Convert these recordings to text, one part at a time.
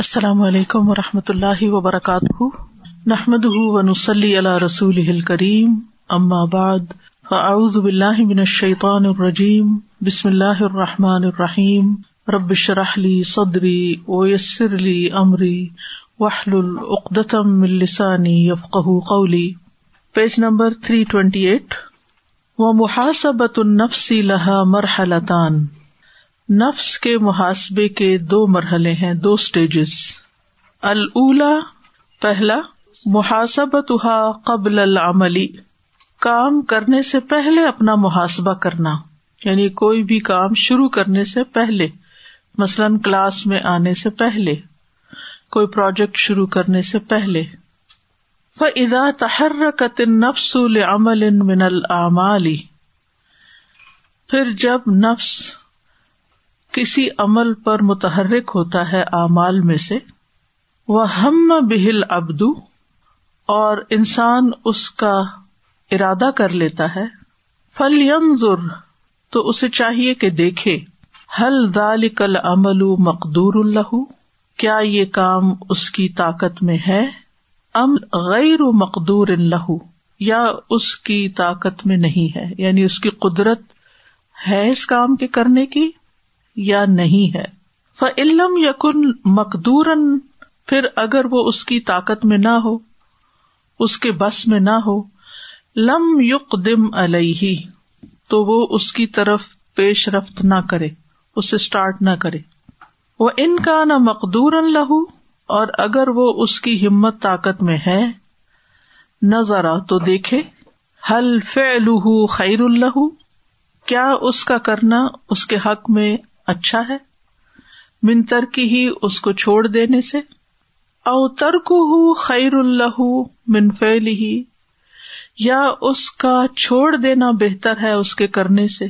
السلام علیکم و رحمۃ اللہ وبرکاتہ نحمد ونسلی علی رسول کریم اما بعد فاعوذ باللہ من الشیطان الرجیم بسم اللہ الرحمٰن الرحیم رب ربش راہلی سدری اویسر علی عمری واہل العدتم السانی یفق قولی page number three twenty eight و محاسبۃ النفسی لہا مرحلتان نفس کے محاسبے کے دو مرحلے ہیں دو اسٹیجز الا پہلا محاسبت قبل العملی کام کرنے سے پہلے اپنا محاسبہ کرنا یعنی کوئی بھی کام شروع کرنے سے پہلے مثلاً کلاس میں آنے سے پہلے کوئی پروجیکٹ شروع کرنے سے پہلے تحر قطن نفس العمل من العمالی پھر جب نفس کسی عمل پر متحرک ہوتا ہے اعمال میں سے وہ ہم بہل ابدو اور انسان اس کا ارادہ کر لیتا ہے فل فلی تو اسے چاہیے کہ دیکھے ہل دال کل عمل مقدور اللہ کیا یہ کام اس کی طاقت میں ہے ام غیر مقدور اللہ یا اس کی طاقت میں نہیں ہے یعنی اس کی قدرت ہے اس کام کے کرنے کی یا نہیں ہے فعلم یقن مقدور پھر اگر وہ اس کی طاقت میں نہ ہو اس کے بس میں نہ ہو لم یق دم تو وہ اس کی طرف پیش رفت نہ کرے اسے اسٹارٹ نہ کرے وہ ان کا نہ مقدور لہو اور اگر وہ اس کی ہمت طاقت میں ہے نہ ذرا تو دیکھے حل فی الح خیر الہ کیا اس کا کرنا اس کے حق میں اچھا ہے من ترکی ہی اس کو چھوڑ دینے سے او ہو خیر اللہ ہی یا اس کا چھوڑ دینا بہتر ہے اس کے کرنے سے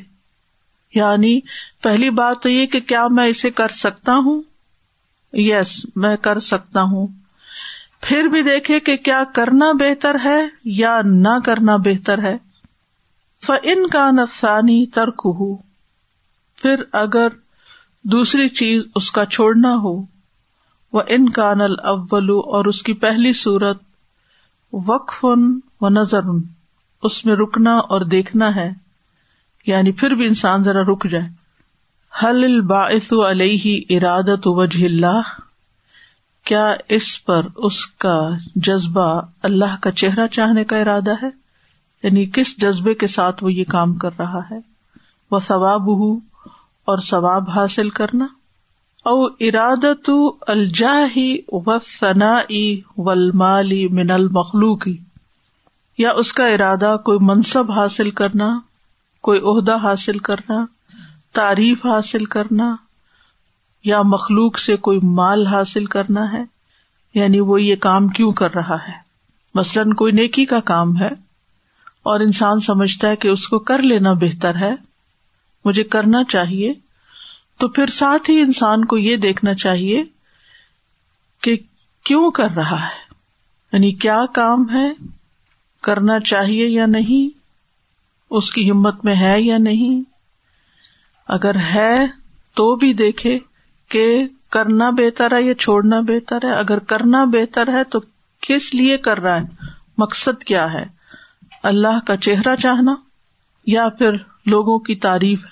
یعنی پہلی بات تو یہ کہ کیا میں اسے کر سکتا ہوں یس yes, میں کر سکتا ہوں پھر بھی دیکھے کہ کیا کرنا بہتر ہے یا نہ کرنا بہتر ہے ان کا نفسانی ترک ہو پھر اگر دوسری چیز اس کا چھوڑنا ہو وہ کا ال اولو اور اس کی پہلی صورت وقف و نظر اس میں رکنا اور دیکھنا ہے یعنی پھر بھی انسان ذرا رک جائے حل الباعث علیہ ارادت وجہ اللہ کیا اس پر اس کا جذبہ اللہ کا چہرہ چاہنے کا ارادہ ہے یعنی کس جذبے کے ساتھ وہ یہ کام کر رہا ہے وہ ثواب ہوں اور ثواب حاصل کرنا او ارادت تو الجا ہی و ثنا و المالی من المخلوقی یا اس کا ارادہ کوئی منصب حاصل کرنا کوئی عہدہ حاصل کرنا تعریف حاصل کرنا یا مخلوق سے کوئی مال حاصل کرنا ہے یعنی وہ یہ کام کیوں کر رہا ہے مثلاً کوئی نیکی کا کام ہے اور انسان سمجھتا ہے کہ اس کو کر لینا بہتر ہے مجھے کرنا چاہیے تو پھر ساتھ ہی انسان کو یہ دیکھنا چاہیے کہ کیوں کر رہا ہے یعنی کیا کام ہے کرنا چاہیے یا نہیں اس کی ہمت میں ہے یا نہیں اگر ہے تو بھی دیکھے کہ کرنا بہتر ہے یا چھوڑنا بہتر ہے اگر کرنا بہتر ہے تو کس لیے کر رہا ہے مقصد کیا ہے اللہ کا چہرہ چاہنا یا پھر لوگوں کی تعریف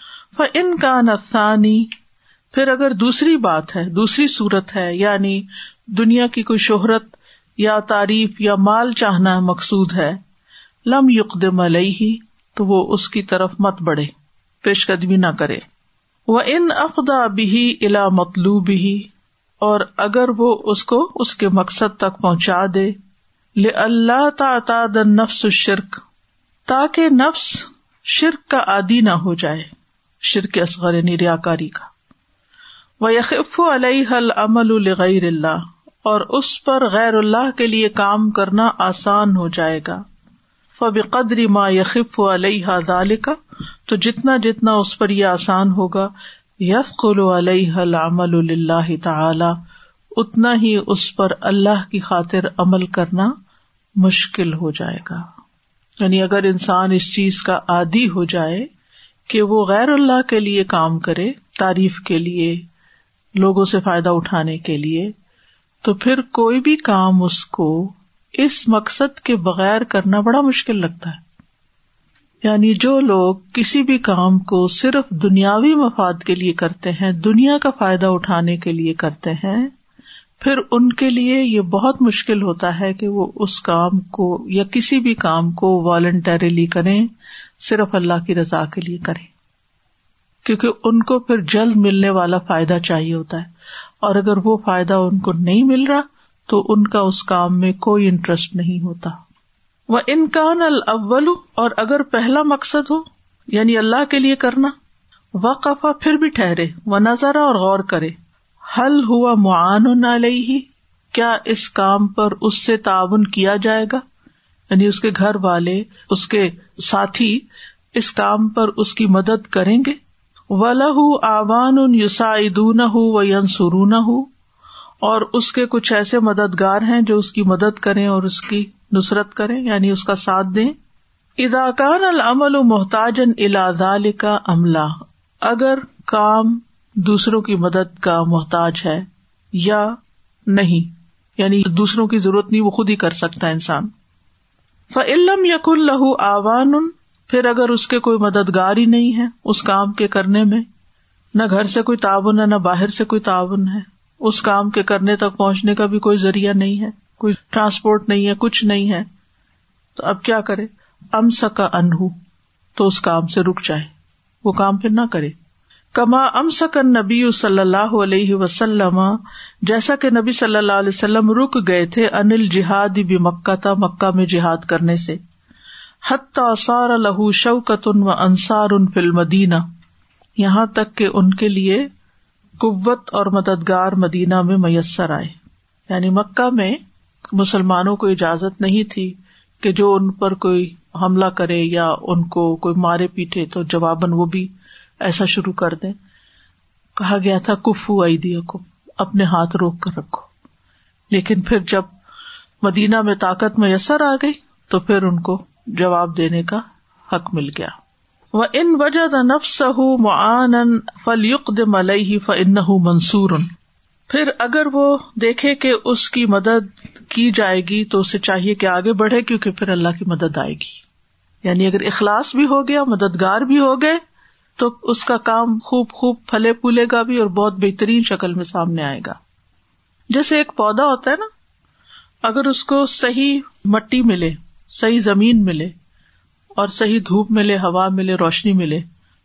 ان کا نسانی پھر اگر دوسری بات ہے دوسری صورت ہے یعنی دنیا کی کوئی شہرت یا تعریف یا مال چاہنا مقصود ہے لم یقدم علیہ تو وہ اس کی طرف مت بڑھے پیش قدمی نہ کرے وہ ان افدا بھی الا مطلوب ہی اور اگر وہ اس کو اس کے مقصد تک پہنچا دے لا دن نفس شرک تاکہ نفس شرک کا عادی نہ ہو جائے شرک یعنی نریا کاری کا وہ یقف و علیہ حل عمل اللہ اور اس پر غیر اللہ کے لیے کام کرنا آسان ہو جائے گا فب قدری ما یقف و علیہ ذال کا تو جتنا جتنا اس پر یہ آسان ہوگا یقل و علیہ حل عمل تعالی اتنا ہی اس پر اللہ کی خاطر عمل کرنا مشکل ہو جائے گا یعنی اگر انسان اس چیز کا عادی ہو جائے کہ وہ غیر اللہ کے لیے کام کرے تعریف کے لیے لوگوں سے فائدہ اٹھانے کے لیے تو پھر کوئی بھی کام اس کو اس مقصد کے بغیر کرنا بڑا مشکل لگتا ہے یعنی جو لوگ کسی بھی کام کو صرف دنیاوی مفاد کے لیے کرتے ہیں دنیا کا فائدہ اٹھانے کے لیے کرتے ہیں پھر ان کے لیے یہ بہت مشکل ہوتا ہے کہ وہ اس کام کو یا کسی بھی کام کو والنٹریلی کریں صرف اللہ کی رضا کے لیے کریں کیونکہ ان کو پھر جلد ملنے والا فائدہ چاہیے ہوتا ہے اور اگر وہ فائدہ ان کو نہیں مل رہا تو ان کا اس کام میں کوئی انٹرسٹ نہیں ہوتا وہ اور اگر پہلا مقصد ہو یعنی اللہ کے لیے کرنا وقفہ پھر بھی ٹھہرے وہ نظارہ اور غور کرے حل ہوا معان ہی کیا اس کام پر اس سے تعاون کیا جائے گا یعنی اس کے گھر والے اس کے ساتھی اس کام پر اس کی مدد کریں گے ولہ آوان یوسا عید نہ و ونسرو نہ ہو اور اس کے کچھ ایسے مددگار ہیں جو اس کی مدد کریں اور اس کی نصرت کریں یعنی اس کا ساتھ دیں اداکان العمل و محتاجن الادال کا عملہ اگر کام دوسروں کی مدد کا محتاج ہے یا نہیں یعنی دوسروں کی ضرورت نہیں وہ خود ہی کر سکتا ہے انسان فعلم یق اللہ آوان پھر اگر اس کے کوئی مددگار ہی نہیں ہے اس کام کے کرنے میں نہ گھر سے کوئی تعاون ہے نہ باہر سے کوئی تعاون ہے اس کام کے کرنے تک پہنچنے کا بھی کوئی ذریعہ نہیں ہے کوئی ٹرانسپورٹ نہیں ہے کچھ نہیں ہے تو اب کیا کرے ام سکا انہوں تو اس کام سے رک جائے وہ کام پھر نہ کرے کما ام سکن نبی صلی اللہ علیہ وسلم جیسا کہ نبی صلی اللہ علیہ وسلم رک گئے تھے انل جہاد بھی مکہ تھا مکہ میں جہاد کرنے سے حت حتأار لہو شوکت ان و انصار ان فل مدینہ یہاں تک کہ ان کے لیے قوت اور مددگار مدینہ میں میسر آئے یعنی مکہ میں مسلمانوں کو اجازت نہیں تھی کہ جو ان پر کوئی حملہ کرے یا ان کو کوئی مارے پیٹے تو جواباً وہ بھی ایسا شروع کر دیں کہا گیا تھا کفو ایدیا کو اپنے ہاتھ روک کر رکھو لیکن پھر جب مدینہ میں طاقت میسر آ گئی تو پھر ان کو جواب دینے کا حق مل گیا وہ ان بجد ان معلوق ملئی ہی انہ منصور پھر اگر وہ دیکھے کہ اس کی مدد کی جائے گی تو اسے چاہیے کہ آگے بڑھے کیونکہ پھر اللہ کی مدد آئے گی یعنی اگر اخلاص بھی ہو گیا مددگار بھی ہو گئے تو اس کا کام خوب خوب پھلے پھولے گا بھی اور بہت بہترین شکل میں سامنے آئے گا جیسے ایک پودا ہوتا ہے نا اگر اس کو صحیح مٹی ملے صحیح زمین ملے اور صحیح دھوپ ملے ہوا ملے روشنی ملے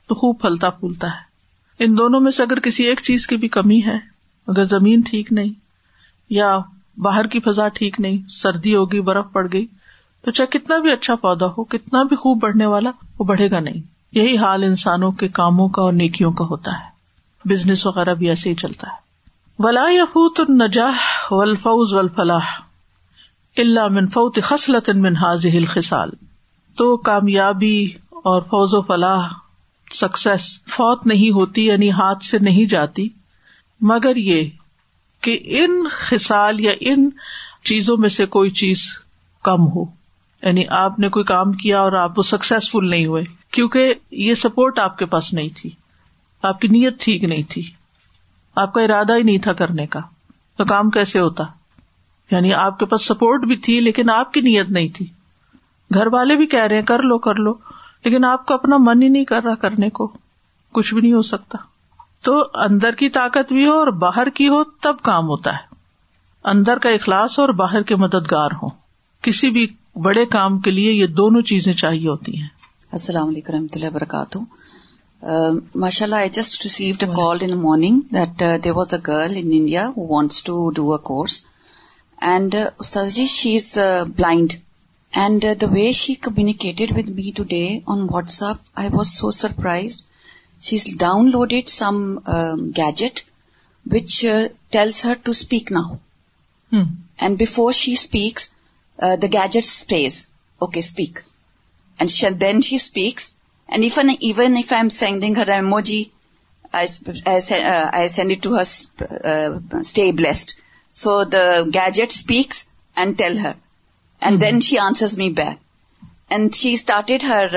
تو خوب پھلتا پھولتا ہے ان دونوں میں سے اگر کسی ایک چیز کی بھی کمی ہے اگر زمین ٹھیک نہیں یا باہر کی فضا ٹھیک نہیں سردی ہوگی برف پڑ گئی تو چاہے کتنا بھی اچھا پودا ہو کتنا بھی خوب بڑھنے والا وہ بڑھے گا نہیں یہی حال انسانوں کے کاموں کا اور نیکیوں کا ہوتا ہے بزنس وغیرہ بھی ایسے ہی چلتا ہے ولا یفوت النجاح و الفوز و من اللہ خصلت من ذہل خسال تو کامیابی اور فوز و فلاح سکسیس فوت نہیں ہوتی یعنی ہاتھ سے نہیں جاتی مگر یہ کہ ان خسال یا ان چیزوں میں سے کوئی چیز کم ہو یعنی آپ نے کوئی کام کیا اور آپ وہ سکسیسفل نہیں ہوئے کیونکہ یہ سپورٹ آپ کے پاس نہیں تھی آپ کی نیت ٹھیک نہیں تھی آپ کا ارادہ ہی نہیں تھا کرنے کا تو کام کیسے ہوتا یعنی آپ کے پاس سپورٹ بھی تھی لیکن آپ کی نیت نہیں تھی گھر والے بھی کہہ رہے ہیں کر لو کر لو لیکن آپ کا اپنا من ہی نہیں کر رہا کرنے کو کچھ بھی نہیں ہو سکتا تو اندر کی طاقت بھی ہو اور باہر کی ہو تب کام ہوتا ہے اندر کا اخلاص اور باہر کے مددگار ہو کسی بھی بڑے کام کے لیے یہ دونوں چیزیں چاہیے ہوتی ہیں السلام علیکم رحمۃ اللہ وبرکاتہ ماشاء اللہ I just received a call in morning that there was a girl India who wants to do a course and استاد ji she is blind and the way she communicate with me today on WhatsApp I was so surprise she is downloaded some gadget which tells her to speak نا before she speaks the gadget speaks okay speak then she speaks and even if I am sending to her stay blessed so the gadget speaks and tell her and then she answers me back and she started her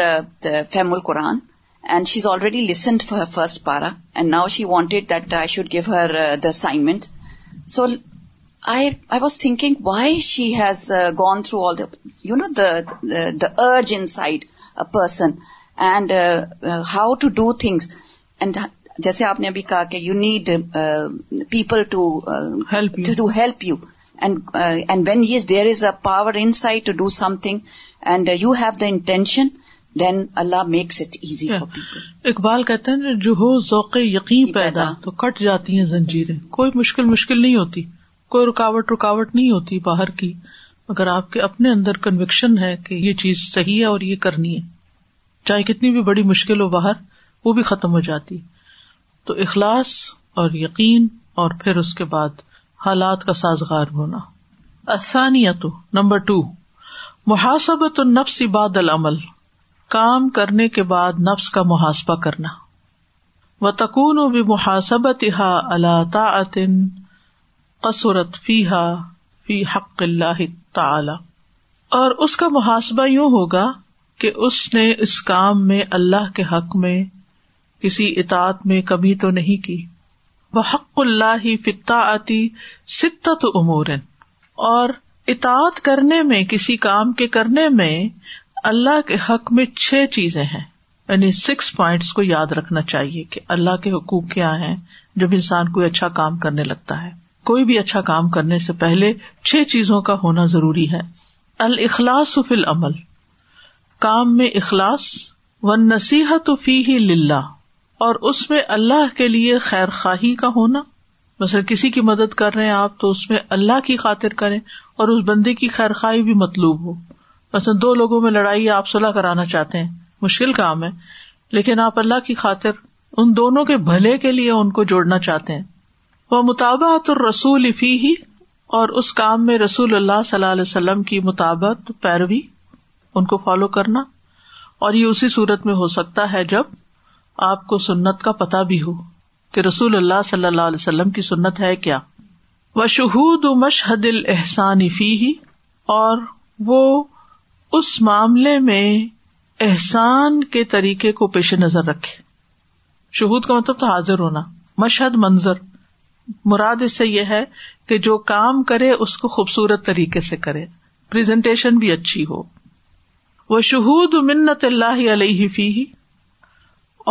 fame القرآن and she is already listened for first پارا and now she wanted that I should give her the assignment so I was think why she has gone through all the you know the the urge inside person and how to do things and جیسے آپ نے ابھی کہا کہ you need people top to help you and when is there is a power inside to do something and you have the intention then Allah makes it easy Iqbal کہتے ہیں جو ہو ذوق یقین پیدا تو کٹ جاتی ہیں زنجیریں کوئی مشکل مشکل نہیں ہوتی کوئی رکاوٹ رکاوٹ نہیں ہوتی باہر کی مگر آپ کے اپنے اندر کنوکشن ہے کہ یہ چیز صحیح ہے اور یہ کرنی ہے چاہے کتنی بھی بڑی مشکل ہو باہر وہ بھی ختم ہو جاتی تو اخلاص اور یقین اور پھر اس کے بعد حالات کا سازگار ہونا آسانیت نمبر ٹو محاسبت النفس نفس عباد العمل کام کرنے کے بعد نفس کا محاسبہ کرنا و و بھی محاسبت اللہ قصورت فی ہا فی حق اللہ تعالی اور اس کا محاسبہ یوں ہوگا کہ اس نے اس کام میں اللہ کے حق میں کسی اطاعت میں کمی تو نہیں کی وہ حق اللہ فتا آتی ست تو اور اطاعت کرنے میں کسی کام کے کرنے میں اللہ کے حق میں چھ چیزیں ہیں یعنی سکس پوائنٹس کو یاد رکھنا چاہیے کہ اللہ کے حقوق کیا ہیں جب انسان کوئی اچھا کام کرنے لگتا ہے کوئی بھی اچھا کام کرنے سے پہلے چھ چیزوں کا ہونا ضروری ہے الخلاص فی عمل کام میں اخلاص و نصیحت فی ہی للہ اور اس میں اللہ کے لیے خیر خواہی کا ہونا مثلا کسی کی مدد کر رہے ہیں آپ تو اس میں اللہ کی خاطر کریں اور اس بندے کی خیر خواہ بھی مطلوب ہو مثلا دو لوگوں میں لڑائی آپ صلاح کرانا چاہتے ہیں مشکل کام ہے لیکن آپ اللہ کی خاطر ان دونوں کے بھلے کے لیے ان کو جوڑنا چاہتے ہیں وہ مطابعت رسول فی ہی اور اس کام میں رسول اللہ صلی اللہ علیہ وسلم کی مطابعت پیروی ان کو فالو کرنا اور یہ اسی صورت میں ہو سکتا ہے جب آپ کو سنت کا پتا بھی ہو کہ رسول اللہ صلی اللہ علیہ وسلم کی سنت ہے کیا وہ شہود و مشہد الحسان فی ہی اور وہ اس معاملے میں احسان کے طریقے کو پیش نظر رکھے شہود کا مطلب تو حاضر ہونا مشہد منظر مراد اس سے یہ ہے کہ جو کام کرے اس کو خوبصورت طریقے سے کرے پرزنٹیشن بھی اچھی ہو وہ شہود منت اللہ علیہ فی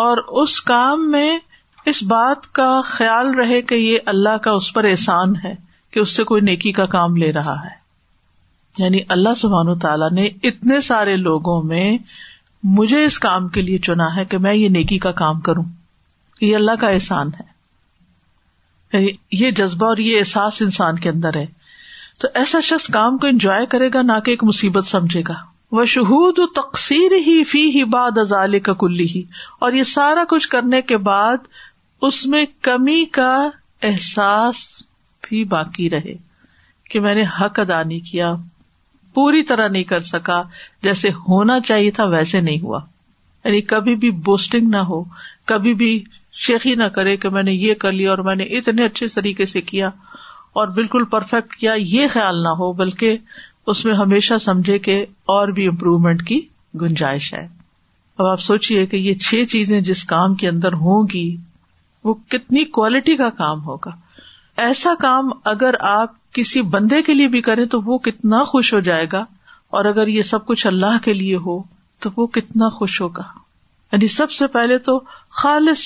اور اس کام میں اس بات کا خیال رہے کہ یہ اللہ کا اس پر احسان ہے کہ اس سے کوئی نیکی کا کام لے رہا ہے یعنی اللہ سبحان و تعالیٰ نے اتنے سارے لوگوں میں مجھے اس کام کے لیے چنا ہے کہ میں یہ نیکی کا کام کروں یہ اللہ کا احسان ہے یعنی یہ جذبہ اور یہ احساس انسان کے اندر ہے تو ایسا شخص کام کو انجوائے کرے گا نہ کہ ایک مصیبت سمجھے گا وہ و تقسیر ہی فی ہی باد ازال کا کلی ہی اور یہ سارا کچھ کرنے کے بعد اس میں کمی کا احساس بھی باقی رہے کہ میں نے حق ادا نہیں کیا پوری طرح نہیں کر سکا جیسے ہونا چاہیے تھا ویسے نہیں ہوا یعنی کبھی بھی بوسٹنگ نہ ہو کبھی بھی شیخی نہ کرے کہ میں نے یہ کر لیا اور میں نے اتنے اچھے طریقے سے کیا اور بالکل پرفیکٹ کیا یہ خیال نہ ہو بلکہ اس میں ہمیشہ سمجھے کہ اور بھی امپروومنٹ کی گنجائش ہے اب آپ سوچیے کہ یہ چھ چیزیں جس کام کے اندر ہوں گی وہ کتنی کوالٹی کا کام ہوگا ایسا کام اگر آپ کسی بندے کے لیے بھی کریں تو وہ کتنا خوش ہو جائے گا اور اگر یہ سب کچھ اللہ کے لیے ہو تو وہ کتنا خوش ہوگا یعنی سب سے پہلے تو خالص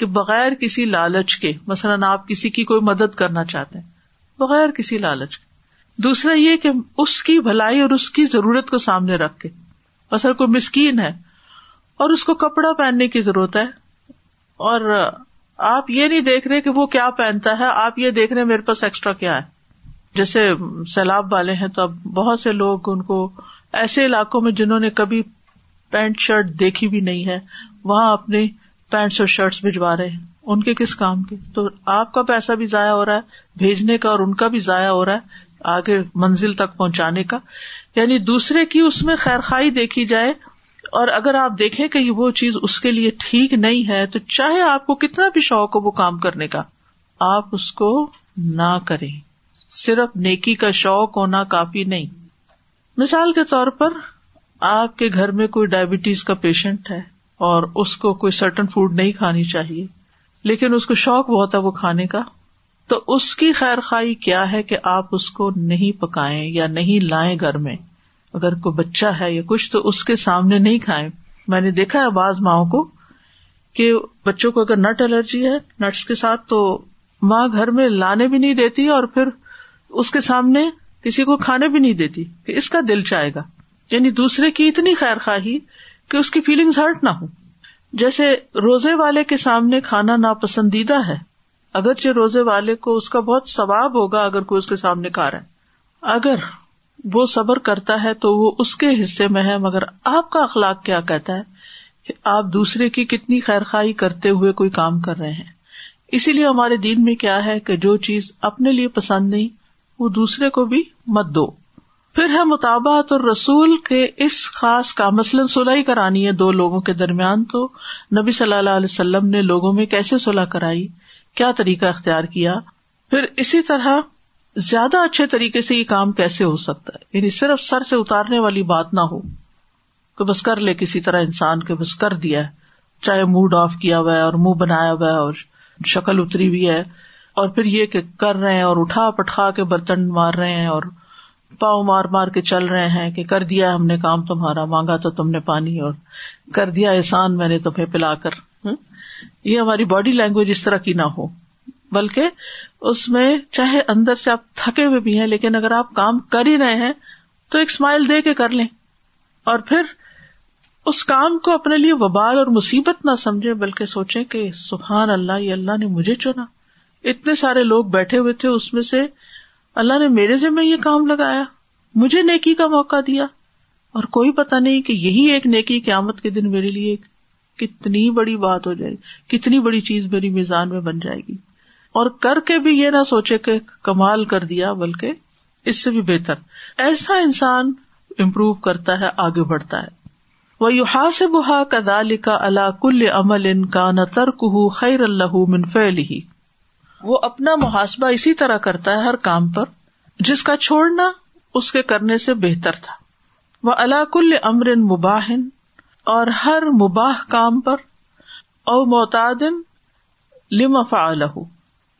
کہ بغیر کسی لالچ کے مثلاً آپ کسی کی کوئی مدد کرنا چاہتے ہیں بغیر کسی لالچ کے دوسرا یہ کہ اس کی بھلائی اور اس کی ضرورت کو سامنے رکھ کے کوئی مسکین ہے اور اس کو کپڑا پہننے کی ضرورت ہے اور آپ یہ نہیں دیکھ رہے کہ وہ کیا پہنتا ہے آپ یہ دیکھ رہے میرے پاس ایکسٹرا کیا ہے جیسے سیلاب والے ہیں تو اب بہت سے لوگ ان کو ایسے علاقوں میں جنہوں نے کبھی پینٹ شرٹ دیکھی بھی نہیں ہے وہاں اپنے پینٹس اور شرٹس بھجوا رہے ہیں ان کے کس کام کے تو آپ کا پیسہ بھی ضائع ہو رہا ہے بھیجنے کا اور ان کا بھی ضائع ہو رہا ہے آگے منزل تک پہنچانے کا یعنی دوسرے کی اس میں خیر خائی دیکھی جائے اور اگر آپ دیکھیں کہ وہ چیز اس کے لیے ٹھیک نہیں ہے تو چاہے آپ کو کتنا بھی شوق ہو وہ کام کرنے کا آپ اس کو نہ کریں صرف نیکی کا شوق ہونا کافی نہیں مثال کے طور پر آپ کے گھر میں کوئی ڈائبٹیز کا پیشنٹ ہے اور اس کو کوئی سرٹن فوڈ نہیں کھانی چاہیے لیکن اس کو شوق بہت ہے وہ کھانے کا تو اس کی خیر خائی کیا ہے کہ آپ اس کو نہیں پکائیں یا نہیں لائیں گھر میں اگر کوئی بچہ ہے یا کچھ تو اس کے سامنے نہیں کھائیں میں نے دیکھا ہے بعض ماؤں کو کہ بچوں کو اگر نٹ الرجی ہے نٹس کے ساتھ تو ماں گھر میں لانے بھی نہیں دیتی اور پھر اس کے سامنے کسی کو کھانے بھی نہیں دیتی کہ اس کا دل چاہے گا یعنی دوسرے کی اتنی خیر خواہی کہ اس کی فیلنگ ہرٹ نہ ہو جیسے روزے والے کے سامنے کھانا ناپسندیدہ ہے اگرچہ روزے والے کو اس کا بہت ثواب ہوگا اگر کوئی اس کے سامنے کھا رہا ہے اگر وہ صبر کرتا ہے تو وہ اس کے حصے میں ہے مگر آپ کا اخلاق کیا کہتا ہے کہ آپ دوسرے کی کتنی خیر خائی کرتے ہوئے کوئی کام کر رہے ہیں اسی لیے ہمارے دین میں کیا ہے کہ جو چیز اپنے لیے پسند نہیں وہ دوسرے کو بھی مت دو پھر ہے مطابعت اور رسول کے اس خاص کا مثلاً صلاح ہی کرانی ہے دو لوگوں کے درمیان تو نبی صلی اللہ علیہ وسلم نے لوگوں میں کیسے صلاح کرائی کیا طریقہ اختیار کیا پھر اسی طرح زیادہ اچھے طریقے سے یہ کام کیسے ہو سکتا ہے یعنی صرف سر سے اتارنے والی بات نہ ہو کہ بس کر لے کسی طرح انسان کے بس کر دیا ہے چاہے موڈ آف کیا ہوا ہے اور منہ بنایا ہوا ہے اور شکل اتری ہوئی ہے اور پھر یہ کہ کر رہے ہیں اور اٹھا پٹھا کے برتن مار رہے ہیں اور پاؤں مار مار کے چل رہے ہیں کہ کر دیا ہم نے کام تمہارا مانگا تو تم نے پانی اور کر دیا احسان میں نے تمہیں پلا کر یہ ہماری باڈی لینگویج اس طرح کی نہ ہو بلکہ اس میں چاہے اندر سے آپ تھکے ہوئے بھی ہیں لیکن اگر آپ کام کر ہی رہے ہیں تو ایک اسمائل دے کے کر لیں اور پھر اس کام کو اپنے لیے وبال اور مصیبت نہ سمجھے بلکہ سوچیں کہ سبحان اللہ یہ اللہ نے مجھے چنا اتنے سارے لوگ بیٹھے ہوئے تھے اس میں سے اللہ نے میرے ذمہ یہ کام لگایا مجھے نیکی کا موقع دیا اور کوئی پتا نہیں کہ یہی ایک نیکی قیامت کے دن میرے لیے کتنی بڑی بات ہو جائے گی کتنی بڑی چیز میری میزان میں بن جائے گی اور کر کے بھی یہ نہ سوچے کہ کمال کر دیا بلکہ اس سے بھی بہتر ایسا انسان امپروو کرتا ہے آگے بڑھتا ہے وہ یوہا سے کا دال کا اللہ کل عمل ان کا نہ ترک ہُ خیر اللہ منفیلی وہ اپنا محاسبہ اسی طرح کرتا ہے ہر کام پر جس کا چھوڑنا اس کے کرنے سے بہتر تھا وہ اللہ کل امر مباہ اور ہر مباہ کام پر او اور متادن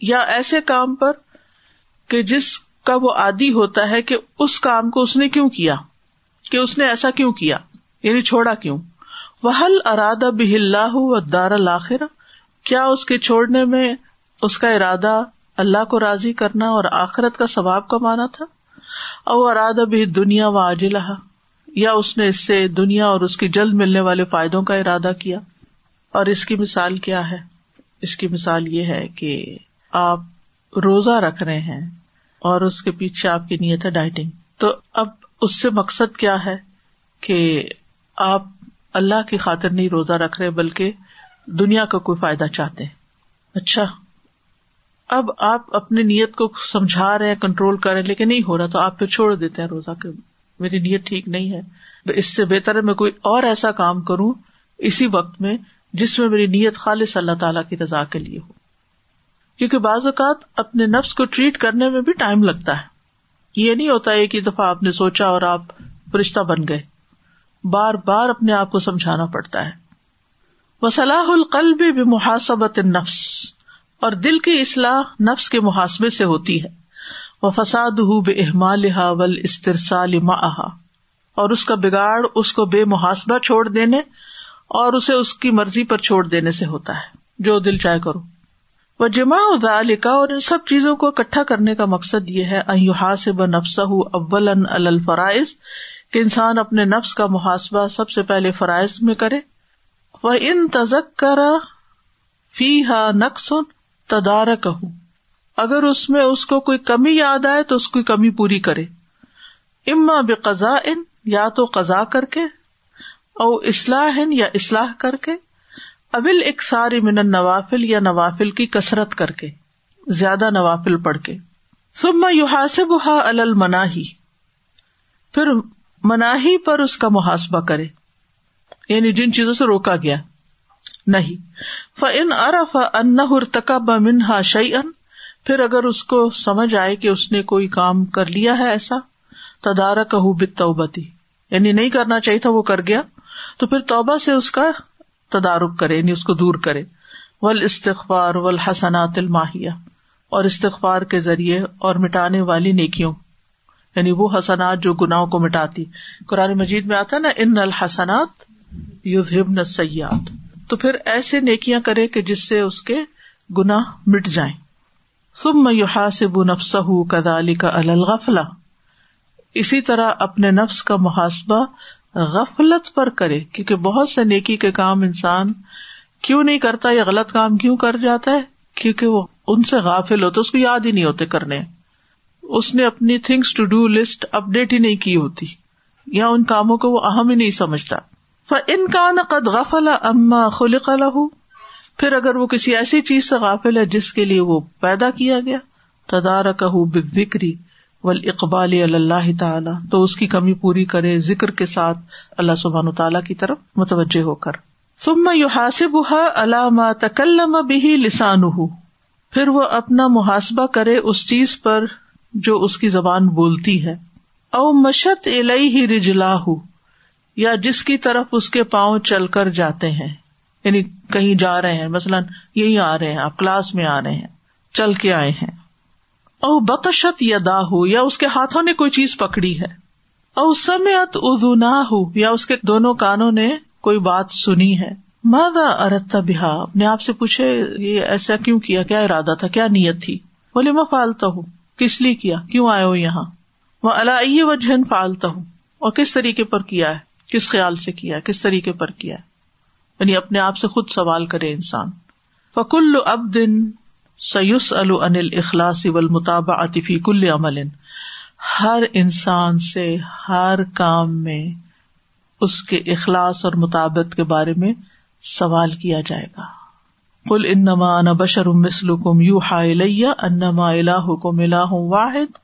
یا ایسے کام پر کہ جس کا وہ عادی ہوتا ہے کہ اس کام کو اس نے کیوں کیا کہ اس نے ایسا کیوں کیا یعنی چھوڑا کیوں وہ حل ارادہ بہ اللہ دار الآخر کیا اس کے چھوڑنے میں اس کا ارادہ اللہ کو راضی کرنا اور آخرت کا ثواب کمانا تھا اور وہ ارادہ بھی دنیا و عجلہ یا اس نے اس سے دنیا اور اس کی جلد ملنے والے فائدوں کا ارادہ کیا اور اس کی مثال کیا ہے اس کی مثال یہ ہے کہ آپ روزہ رکھ رہے ہیں اور اس کے پیچھے آپ کی نیت ہے ڈائٹنگ تو اب اس سے مقصد کیا ہے کہ آپ اللہ کی خاطر نہیں روزہ رکھ رہے بلکہ دنیا کا کوئی فائدہ چاہتے ہیں اچھا اب آپ اپنی نیت کو سمجھا رہے ہیں کنٹرول کر رہے ہیں لیکن نہیں ہو رہا تو آپ پہ چھوڑ دیتے ہیں روزہ میری نیت ٹھیک نہیں ہے اس سے بہتر ہے میں کوئی اور ایسا کام کروں اسی وقت میں جس میں میری نیت خالص اللہ تعالی کی رضا کے لیے ہو کیونکہ بعض اوقات اپنے نفس کو ٹریٹ کرنے میں بھی ٹائم لگتا ہے یہ نہیں ہوتا ایک ہی دفعہ آپ نے سوچا اور آپ فرشتہ بن گئے بار بار اپنے آپ کو سمجھانا پڑتا ہے وہ القلب القل بھی محاسبت نفس اور دل کی اصلاح نفس کے محاسبے سے ہوتی ہے وہ فساد بے احما لحا ول استرسا لما اور اس کا بگاڑ اس کو بے محاسبہ چھوڑ دینے اور اسے اس کی مرضی پر چھوڑ دینے سے ہوتا ہے جو دل چائے کرو وہ جمع دا اور ان سب چیزوں کو اکٹھا کرنے کا مقصد یہ ہے اوہا سے ب نفس اول ان الفرائض کہ انسان اپنے نفس کا محاسبہ سب سے پہلے فرائض میں کرے وہ ان تزک کرا فی ہا نقص تدارہ اگر اس میں اس کو کوئی کمی یاد آئے تو اس کی کمی پوری کرے اما بے قزا ان یا تو قزا کر کے اسلح ان یا اصلاح کر کے ابل اقسار امن نوافل یا نوافل کی کسرت کر کے زیادہ نوافل پڑھ کے سبما یو حاصب ہا المناہی پھر مناہی پر اس کا محاسبہ کرے یعنی جن چیزوں سے روکا گیا نہیں فن ارف ہر تکا بن شعی ان پھر اگر اس کو سمجھ آئے کہ اس نے کوئی کام کر لیا ہے ایسا بت توبتی یعنی نہیں کرنا چاہیے تھا وہ کر گیا تو پھر توبہ سے اس کا تدارک کرے یعنی اس کو دور کرے ول استغفار و حسنات الماہیا اور استغفار کے ذریعے اور مٹانے والی نیکیوں یعنی وہ حسنات جو گنا کو مٹاتی قرآن مجید میں آتا نا ان الحسنات نیات تو پھر ایسے نیکیاں کرے کہ جس سے اس کے گنا مٹ جائیں ثم سے نفسه نفس على کدالی کا اسی طرح اپنے نفس کا محاسبہ غفلت پر کرے کیونکہ بہت سے نیکی کے کام انسان کیوں نہیں کرتا یا غلط کام کیوں کر جاتا ہے کیونکہ وہ ان سے غافل ہوتے اس کو یاد ہی نہیں ہوتے کرنے اس نے اپنی things to do list update ہی نہیں کی ہوتی یا ان کاموں کو وہ اہم ہی نہیں سمجھتا ان نہ قد غف اما خلق پھر اگر وہ کسی ایسی چیز سے غافل ہے جس کے لیے وہ پیدا کیا گیا تدارک بکری و اقبال اللہ تعالیٰ تو اس کی کمی پوری کرے ذکر کے ساتھ اللہ سبحان و تعالیٰ کی طرف متوجہ ہو کر ثم یو حاصب اللہ مکلم بھی لسان ہُو پھر وہ اپنا محاسبہ کرے اس چیز پر جو اس کی زبان بولتی ہے او مشت الئی ہی رجلا ہوں یا جس کی طرف اس کے پاؤں چل کر جاتے ہیں یعنی کہیں جا رہے ہیں مثلاً یہی آ رہے ہیں آپ کلاس میں آ رہے ہیں چل کے آئے ہیں او بتشت یادا ہو یا اس کے ہاتھوں نے کوئی چیز پکڑی ہے او سمیت ادونا ہو یا اس کے دونوں کانوں نے کوئی بات سنی ہے مادا ارتھا بہا اپنے آپ سے پوچھے یہ ایسا کیوں کیا کیا ارادہ تھا کیا نیت تھی بولے میں فالتا ہوں کس لیے کیا کیوں آئے ہو یہاں وہ اللہ وجہ فالتا ہوں اور کس طریقے پر کیا ہے کس خیال سے کیا کس طریقے پر کیا یعنی اپنے آپ سے خود سوال کرے انسان فکل اب دن سیوس اخلاص اول مطاب عطفی کل عمل ہر انسان سے ہر کام میں اس کے اخلاص اور مطابقت کے بارے میں سوال کیا جائے گا کل انما نبشرم مسلکم یو ہا انما کم انہ واحد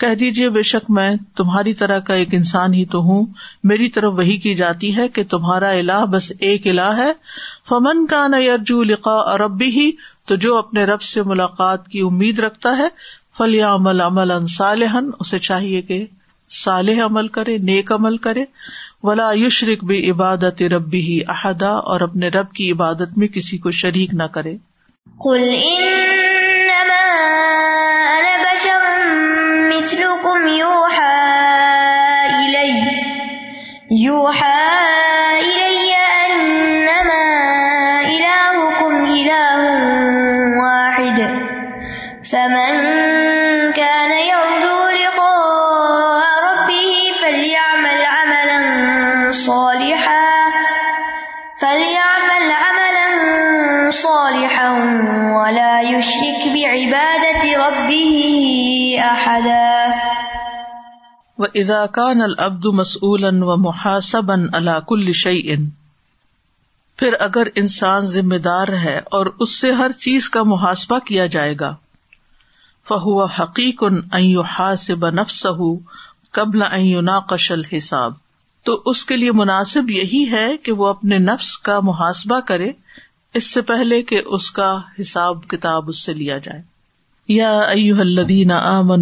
کہہ دیجیے بے شک میں تمہاری طرح کا ایک انسان ہی تو ہوں میری طرف وہی کی جاتی ہے کہ تمہارا الہ بس ایک الہ ہے فمن کا نہ عرجو لقا رب بھی ہی تو جو اپنے رب سے ملاقات کی امید رکھتا ہے فلیا عمل عمل انصالحن اسے چاہیے کہ صالح عمل کرے نیک عمل کرے ولا یوش بھی عبادت ربی ہی عہدہ اور اپنے رب کی عبادت میں کسی کو شریک نہ کرے مچھلو کم یو ہے علہ وہ اداکان العبد مسعل و محاسب علاق ان پھر اگر انسان دار ہے اور اس سے ہر چیز کا محاسبہ کیا جائے گا فہو حقیق حاصب نفس قبل قشل حساب تو اس کے لیے مناسب یہی ہے کہ وہ اپنے نفس کا محاسبہ کرے اس سے پہلے کہ اس کا حساب کتاب اس سے لیا جائے تعملون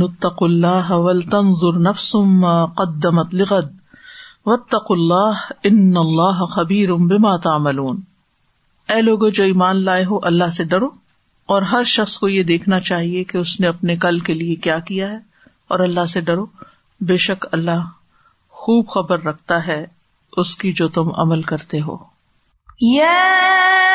اے لوگ جو ایمان لائے ہو اللہ سے ڈرو اور ہر شخص کو یہ دیکھنا چاہیے کہ اس نے اپنے کل کے لیے کیا کیا ہے اور اللہ سے ڈرو بے شک اللہ خوب خبر رکھتا ہے اس کی جو تم عمل کرتے ہو یا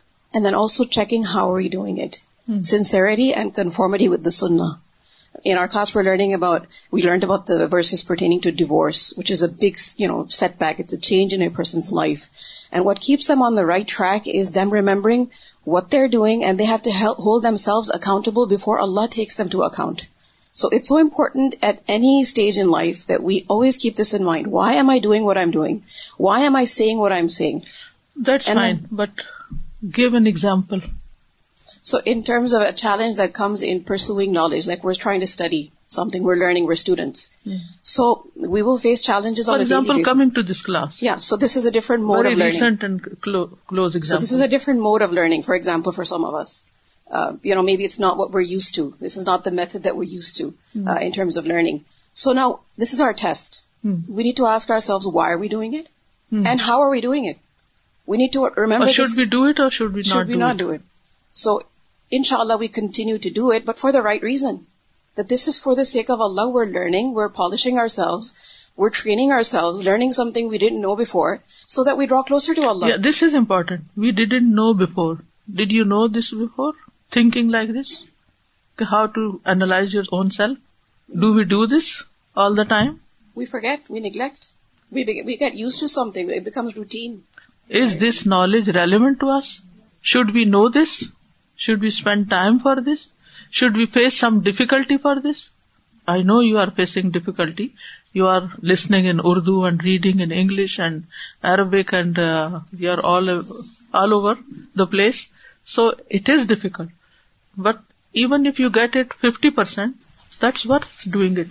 and then also checking how are you doing it. Hmm. Sincerity and conformity with the sunnah. In our class, we learned about the verses pertaining to divorce, which is a big, setback. It's a change in a person's life. And what keeps them on the right track is them remembering what they're doing, and they have to hold themselves accountable before Allah takes them to account. So it's so important at any stage in life that we always keep this in mind. Why am I doing what I'm doing? Why am I saying what I'm saying? That's fine, but Give an example. So in terms of a challenge that comes in pursuing knowledge, like we're trying to study something, we're learning, we're students. Yeah. So we will face challenges on a daily basis. For example, coming to this class. Yeah, so this is a different mode of learning. Very recent and close example. So this is a different mode of learning, for example, for some of us. Uh, maybe it's not what we're used to. This is not the method that we're used to hmm. uh, in terms of learning. So now, this is our test. Hmm. We need to ask ourselves, why are we doing it? Hmm. And how are we doing it? We need to remember this. Or should we do it or should we not do it? Should we not do it? So, inshallah, we continue to do it, but for the right reason. That this is for the sake of Allah, we're learning, we're polishing ourselves, we're training ourselves, learning something we didn't know before, so that we draw closer to Allah. Yeah, this is important. We didn't know before. Did you know this before? Thinking like this? How to analyze your own self? Do we do this all the time? We forget, we neglect. We get used to something, it becomes routine. Is this knowledge relevant to us? Should we know this? Should we spend time for this? Should we face some difficulty for this? I know you are facing difficulty. You are listening in Urdu and reading in English and Arabic, and uh, we are all over the place. So it is difficult. But even if you get it 50%, that's worth doing it.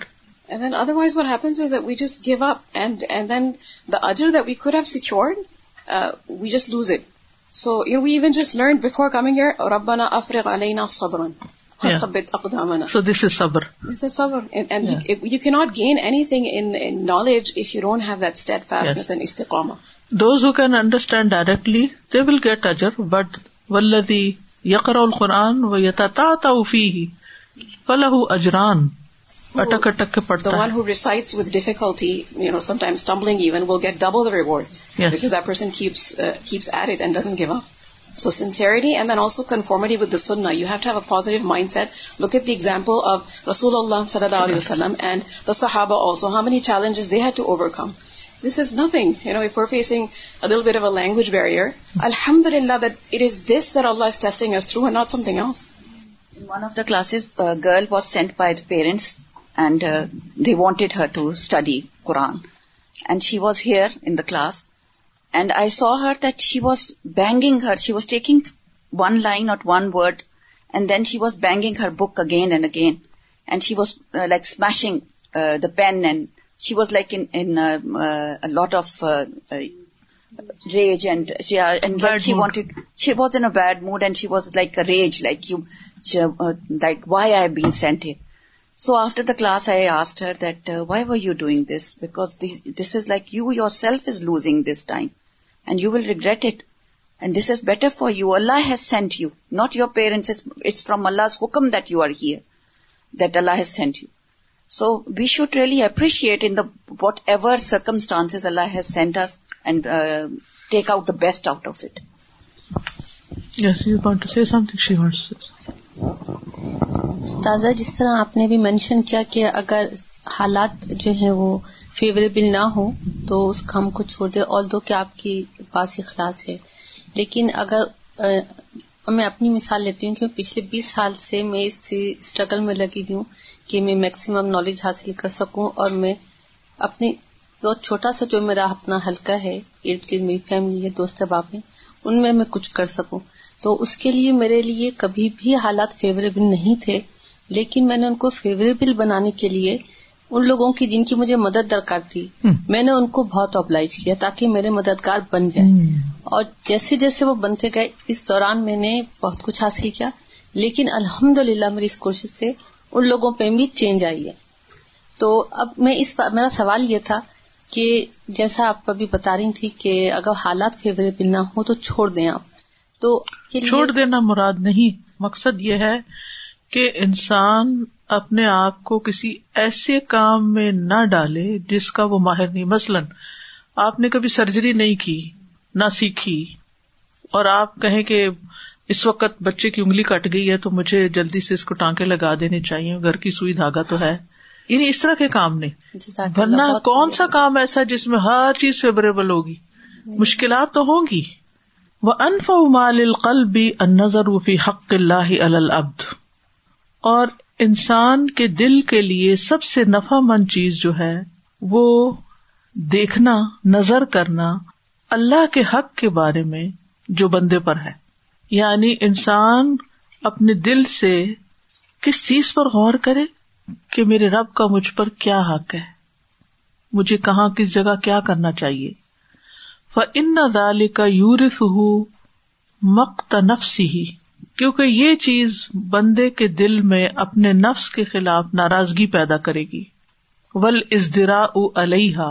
And then otherwise what happens is that we just give up, and then the ajr that we could have secured we just lose it so you we even just learn before coming year اور ابا نا افرغ علیہ اقدام you can not gain anything in knowledge if you don't استقام those understand directly will get اجر but وقرال قرآن اجران so sincerely and conformly with the سننا you have positive mindset look at the example of رسول اللہ صلی اللہ علیہ وسلم and how main challenges they had to overcome this is nothing you know you poor facing language barrier الحمد للہ it is this trusting through not something classes girl was sent by parents wanted her to study Quran and she was here in the class and I saw her she was banging her book again and again and she was like smashing the pen and she was like mood and she was like So after the class, I asked her that uh, why were you doing this? Because this is like you yourself is losing this time and you will regret it. And this is better for you. Allah has sent you, not your parents. It's from Allah's hukum that you are here, that Allah has sent you. So we should really appreciate in the whatever circumstances Allah has sent us and uh, take out the best out of it. Yes, you want to say something, she wants to say something. استاذہ جس طرح آپ نے بھی mention کیا کہ اگر حالات جو ہیں وہ فیوریبل نہ ہو تو اس کام کو چھوڑ دے اور دو کہ آپ کی پاس اخلاص ہے لیکن اگر میں اپنی مثال لیتی ہوں کہ میں پچھلے بیس سال سے میں اس سے اسٹرگل میں لگی ہوں کہ میں میکسیمم نالج حاصل کر سکوں اور میں اپنی بہت چھوٹا سا جو میرا اپنا ہلکا ہے ارد گرد میری فیملی ہے دوست احباب ان میں میں کچھ کر سکوں تو اس کے لیے میرے لیے کبھی بھی حالات فیوریبل نہیں تھے لیکن میں نے ان کو فیوریبل بنانے کے لیے ان لوگوں کی جن کی مجھے مدد درکار تھی میں نے ان کو بہت ابلائز کیا تاکہ میرے مددگار بن جائیں اور جیسے جیسے وہ بنتے گئے اس دوران میں نے بہت کچھ حاصل کیا لیکن الحمد للہ میری اس کوشش سے ان لوگوں پہ بھی چینج آئی ہے تو اب میں اس میرا سوال یہ تھا کہ جیسا آپ ابھی بتا رہی تھی کہ اگر حالات فیوریبل نہ ہو تو چھوڑ دیں آپ تو چھوڑ دینا مراد نہیں مقصد یہ ہے کہ انسان اپنے آپ کو کسی ایسے کام میں نہ ڈالے جس کا وہ ماہر نہیں مثلاً آپ نے کبھی سرجری نہیں کی نہ سیکھی اور آپ کہیں کہ اس وقت بچے کی انگلی کٹ گئی ہے تو مجھے جلدی سے اس کو ٹانکے لگا دینے چاہیے گھر کی سوئی دھاگا تو ہے یعنی اس طرح کے کام نہیں بھرنا کون سا کام ایسا جس میں ہر چیز فیوریبل ہوگی مشکلات تو ہوں گی وہ انف بھی القلبی نظر حق اللہ البد اور انسان کے دل کے لیے سب سے نفع مند چیز جو ہے وہ دیکھنا نظر کرنا اللہ کے حق کے بارے میں جو بندے پر ہے یعنی انسان اپنے دل سے کس چیز پر غور کرے کہ میرے رب کا مجھ پر کیا حق ہے مجھے کہاں کس جگہ کیا کرنا چاہیے ان دال کا ہو مق نفس ہی کیونکہ یہ چیز بندے کے دل میں اپنے نفس کے خلاف ناراضگی پیدا کرے گی ول از درا الحا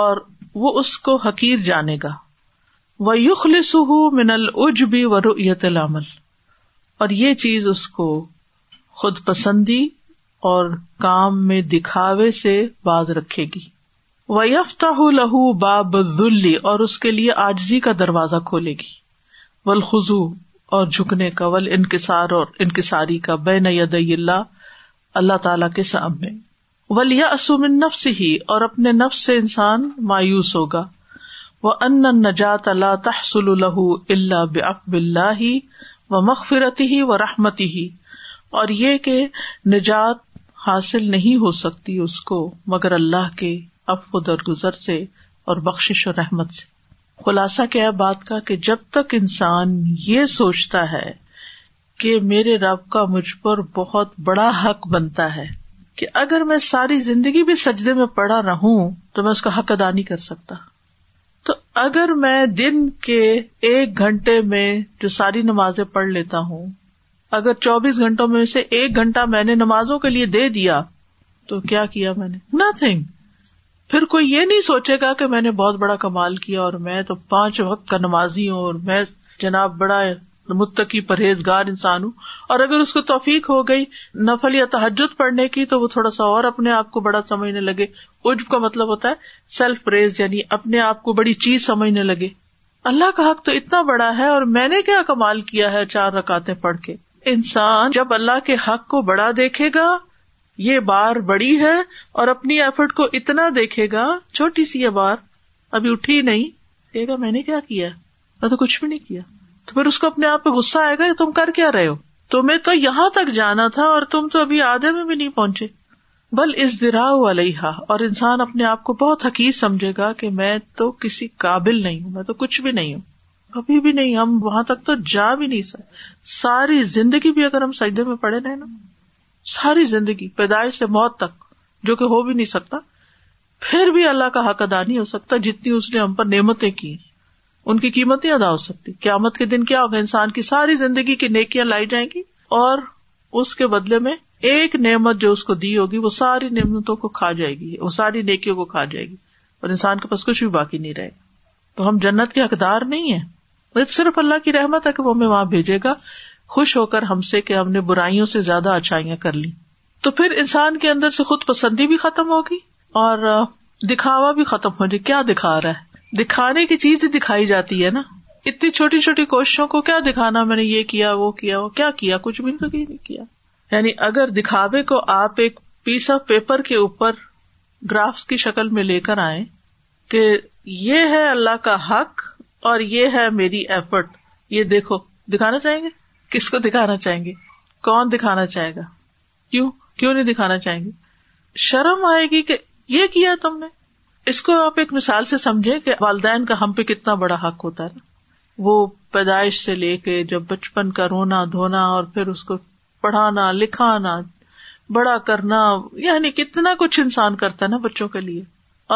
اور وہ اس کو حقیر جانے گا وہ یخلس سہو من اج بھی ورت العمل اور یہ چیز اس کو خود پسندی اور کام میں دکھاوے سے باز رکھے گی ویفتح لہو باب ذلی اور اس کے لیے آجزی کا دروازہ کھولے گی ولخو اور جھکنے کا ول انکسار اور انکساری کا بین ید اللہ اللہ تعالی کے سامنے ولی نفس ہی اور اپنے نفس سے انسان مایوس ہوگا وہ ان نجات اللہ تحسل الح اللہ بب اللہ و مغفرتی ہی و رحمتی ہی اور یہ کہ نجات حاصل نہیں ہو سکتی اس کو مگر اللہ کے رب کو درگزر سے اور بخش و رحمت سے خلاصہ کیا بات کا کہ جب تک انسان یہ سوچتا ہے کہ میرے رب کا مجھ پر بہت بڑا حق بنتا ہے کہ اگر میں ساری زندگی بھی سجدے میں پڑا تو میں اس کا حق ادا نہیں کر سکتا تو اگر میں دن کے ایک گھنٹے میں جو ساری نمازیں پڑھ لیتا ہوں اگر چوبیس گھنٹوں میں سے ایک گھنٹہ میں نے نمازوں کے لیے دے دیا تو کیا کیا میں نے نتھنگ پھر کوئی یہ نہیں سوچے گا کہ میں نے بہت بڑا کمال کیا اور میں تو پانچ وقت کا نمازی ہوں اور میں جناب بڑا متقی پرہیزگار انسان ہوں اور اگر اس کو توفیق ہو گئی نفل یا تحجد پڑھنے کی تو وہ تھوڑا سا اور اپنے آپ کو بڑا سمجھنے لگے عجب کا مطلب ہوتا ہے سیلف پریز یعنی اپنے آپ کو بڑی چیز سمجھنے لگے اللہ کا حق تو اتنا بڑا ہے اور میں نے کیا کمال کیا ہے چار رکاتے پڑھ کے انسان جب اللہ کے حق کو بڑا دیکھے گا یہ بار بڑی ہے اور اپنی ایفرٹ کو اتنا دیکھے گا چھوٹی سی یہ بار ابھی اٹھی نہیں کہے گا میں نے کیا کیا میں تو کچھ بھی نہیں کیا تو پھر اس کو اپنے آپ پہ غصہ آئے گا تم کر کیا رہے ہو تمہیں تو یہاں تک جانا تھا اور تم تو ابھی آدھے میں بھی نہیں پہنچے بل اس درا علیہ اور انسان اپنے آپ کو بہت حقیق سمجھے گا کہ میں تو کسی قابل نہیں ہوں میں تو کچھ بھی نہیں ہوں ابھی بھی نہیں ہم وہاں تک تو جا بھی نہیں سکتے ساری زندگی بھی اگر ہم سجدے میں پڑے رہے نا ساری زندگی پیدائش سے موت تک جو کہ ہو بھی نہیں سکتا پھر بھی اللہ کا حق ادا نہیں ہو سکتا جتنی اس نے ہم پر نعمتیں کی ان کی قیمتیں ادا ہو سکتی قیامت کے دن کیا ہوگا انسان کی ساری زندگی کی نیکیاں لائی جائیں گی اور اس کے بدلے میں ایک نعمت جو اس کو دی ہوگی وہ ساری نعمتوں کو کھا جائے گی وہ ساری نیکیوں کو کھا جائے گی اور انسان کے پاس کچھ بھی باقی نہیں رہے گا تو ہم جنت کے حقدار نہیں ہے صرف اللہ کی رحمت ہے کہ وہ ہمیں وہاں بھیجے گا خوش ہو کر ہم سے کہ ہم نے برائیوں سے زیادہ اچھائیاں کر لی تو پھر انسان کے اندر سے خود پسندی بھی ختم ہوگی اور دکھاوا بھی ختم ہو جائے کیا دکھا رہا ہے دکھانے کی چیز ہی دکھائی جاتی ہے نا اتنی چھوٹی چھوٹی کوششوں کو کیا دکھانا میں نے یہ کیا وہ کیا وہ کیا کیا کچھ بھی نہیں کیا یعنی اگر دکھاوے کو آپ ایک پیس آف پیپر کے اوپر گرافس کی شکل میں لے کر آئے کہ یہ ہے اللہ کا حق اور یہ ہے میری ایفرٹ یہ دیکھو دکھانا چاہیں گے کس کو دکھانا چاہیں گے کون دکھانا چاہے گا کیوں کیوں نہیں دکھانا چاہیں گے شرم آئے گی کہ یہ کیا تم نے اس کو آپ ایک مثال سے سمجھے کہ والدین کا ہم پہ کتنا بڑا حق ہوتا ہے وہ پیدائش سے لے کے جب بچپن کا رونا دھونا اور پھر اس کو پڑھانا لکھانا بڑا کرنا یعنی کتنا کچھ انسان کرتا ہے نا بچوں کے لیے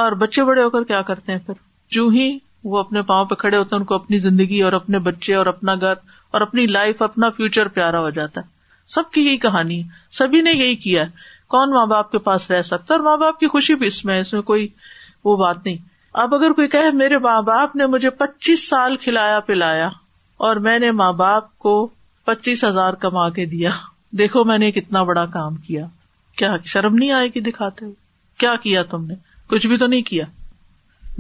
اور بچے بڑے ہو کر کیا کرتے ہیں پھر جو ہی وہ اپنے پاؤں پہ کھڑے ہوتے ہیں ان کو اپنی زندگی اور اپنے بچے اور اپنا گھر اور اپنی لائف اپنا فیوچر پیارا ہو جاتا ہے سب کی یہی کہانی ہے سبھی نے یہی کیا ہے کون ماں باپ کے پاس رہ سکتا اور ماں باپ کی خوشی بھی اس میں اس میں کوئی وہ بات نہیں اب اگر کوئی کہ میرے ماں باپ نے مجھے پچیس سال کھلایا پلایا اور میں نے ماں باپ کو پچیس ہزار کما کے دیا دیکھو میں نے کتنا بڑا کام کیا کیا شرم نہیں آئے گی دکھاتے کیا کیا تم نے کچھ بھی تو نہیں کیا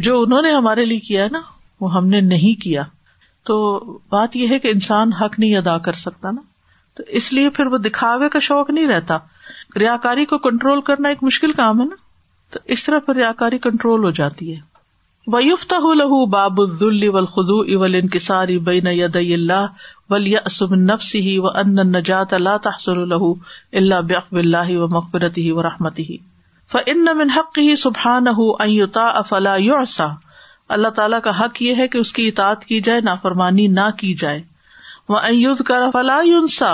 جو انہوں نے ہمارے لیے کیا ہے نا وہ ہم نے نہیں کیا تو بات یہ ہے کہ انسان حق نہیں ادا کر سکتا نا تو اس لیے پھر وہ دکھاوے کا شوق نہیں رہتا ریا کاری کو کنٹرول کرنا ایک مشکل کام ہے نا تو اس طرح پھر ریا کاری کنٹرول ہو جاتی ہے ویوفتا لہو لہ باب خدو اول ان بین ید اللہ ولی ہی و نجات اللہ تحسر الہ اللہ بخو اللہ و مقبرتی و رحمتی ہی فن نمن حق ہی سبحان ہُو اوتا افلا یو اللہ تعالیٰ کا حق یہ ہے کہ اس کی اطاعت کی جائے نا فرمانی نہ کی جائے وہ فلا یونسا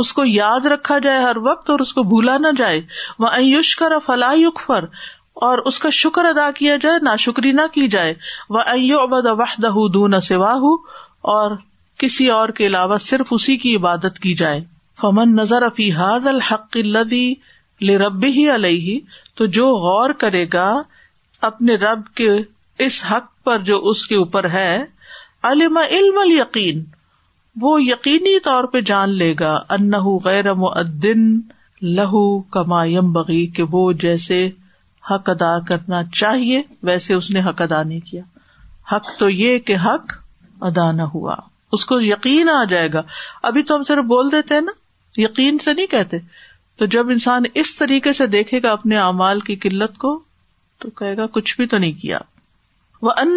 اس کو یاد رکھا جائے ہر وقت اور اس کو بھولا نہ جائے وہ ایوش کر یقفر اور اس کا شکر ادا کیا جائے نہ شکری نہ کی جائے وہ ایو ابد دون سواہ اور کسی اور کے علاوہ صرف اسی کی عبادت کی جائے فمن نظر فی حاد لے رب ہی الحی تو جو غور کرے گا اپنے رب کے اس حق پر جو اس کے اوپر ہے علم علم یقین وہ یقینی طور پہ جان لے گا انہ غیر معدن لہو کما یم بگی کہ وہ جیسے حق ادا کرنا چاہیے ویسے اس نے حق ادا نہیں کیا حق تو یہ کہ حق ادا نہ ہوا اس کو یقین آ جائے گا ابھی تو ہم صرف بول دیتے نا یقین سے نہیں کہتے تو جب انسان اس طریقے سے دیکھے گا اپنے اعمال کی قلت کو تو کہے گا کچھ بھی تو نہیں کیا وہ ان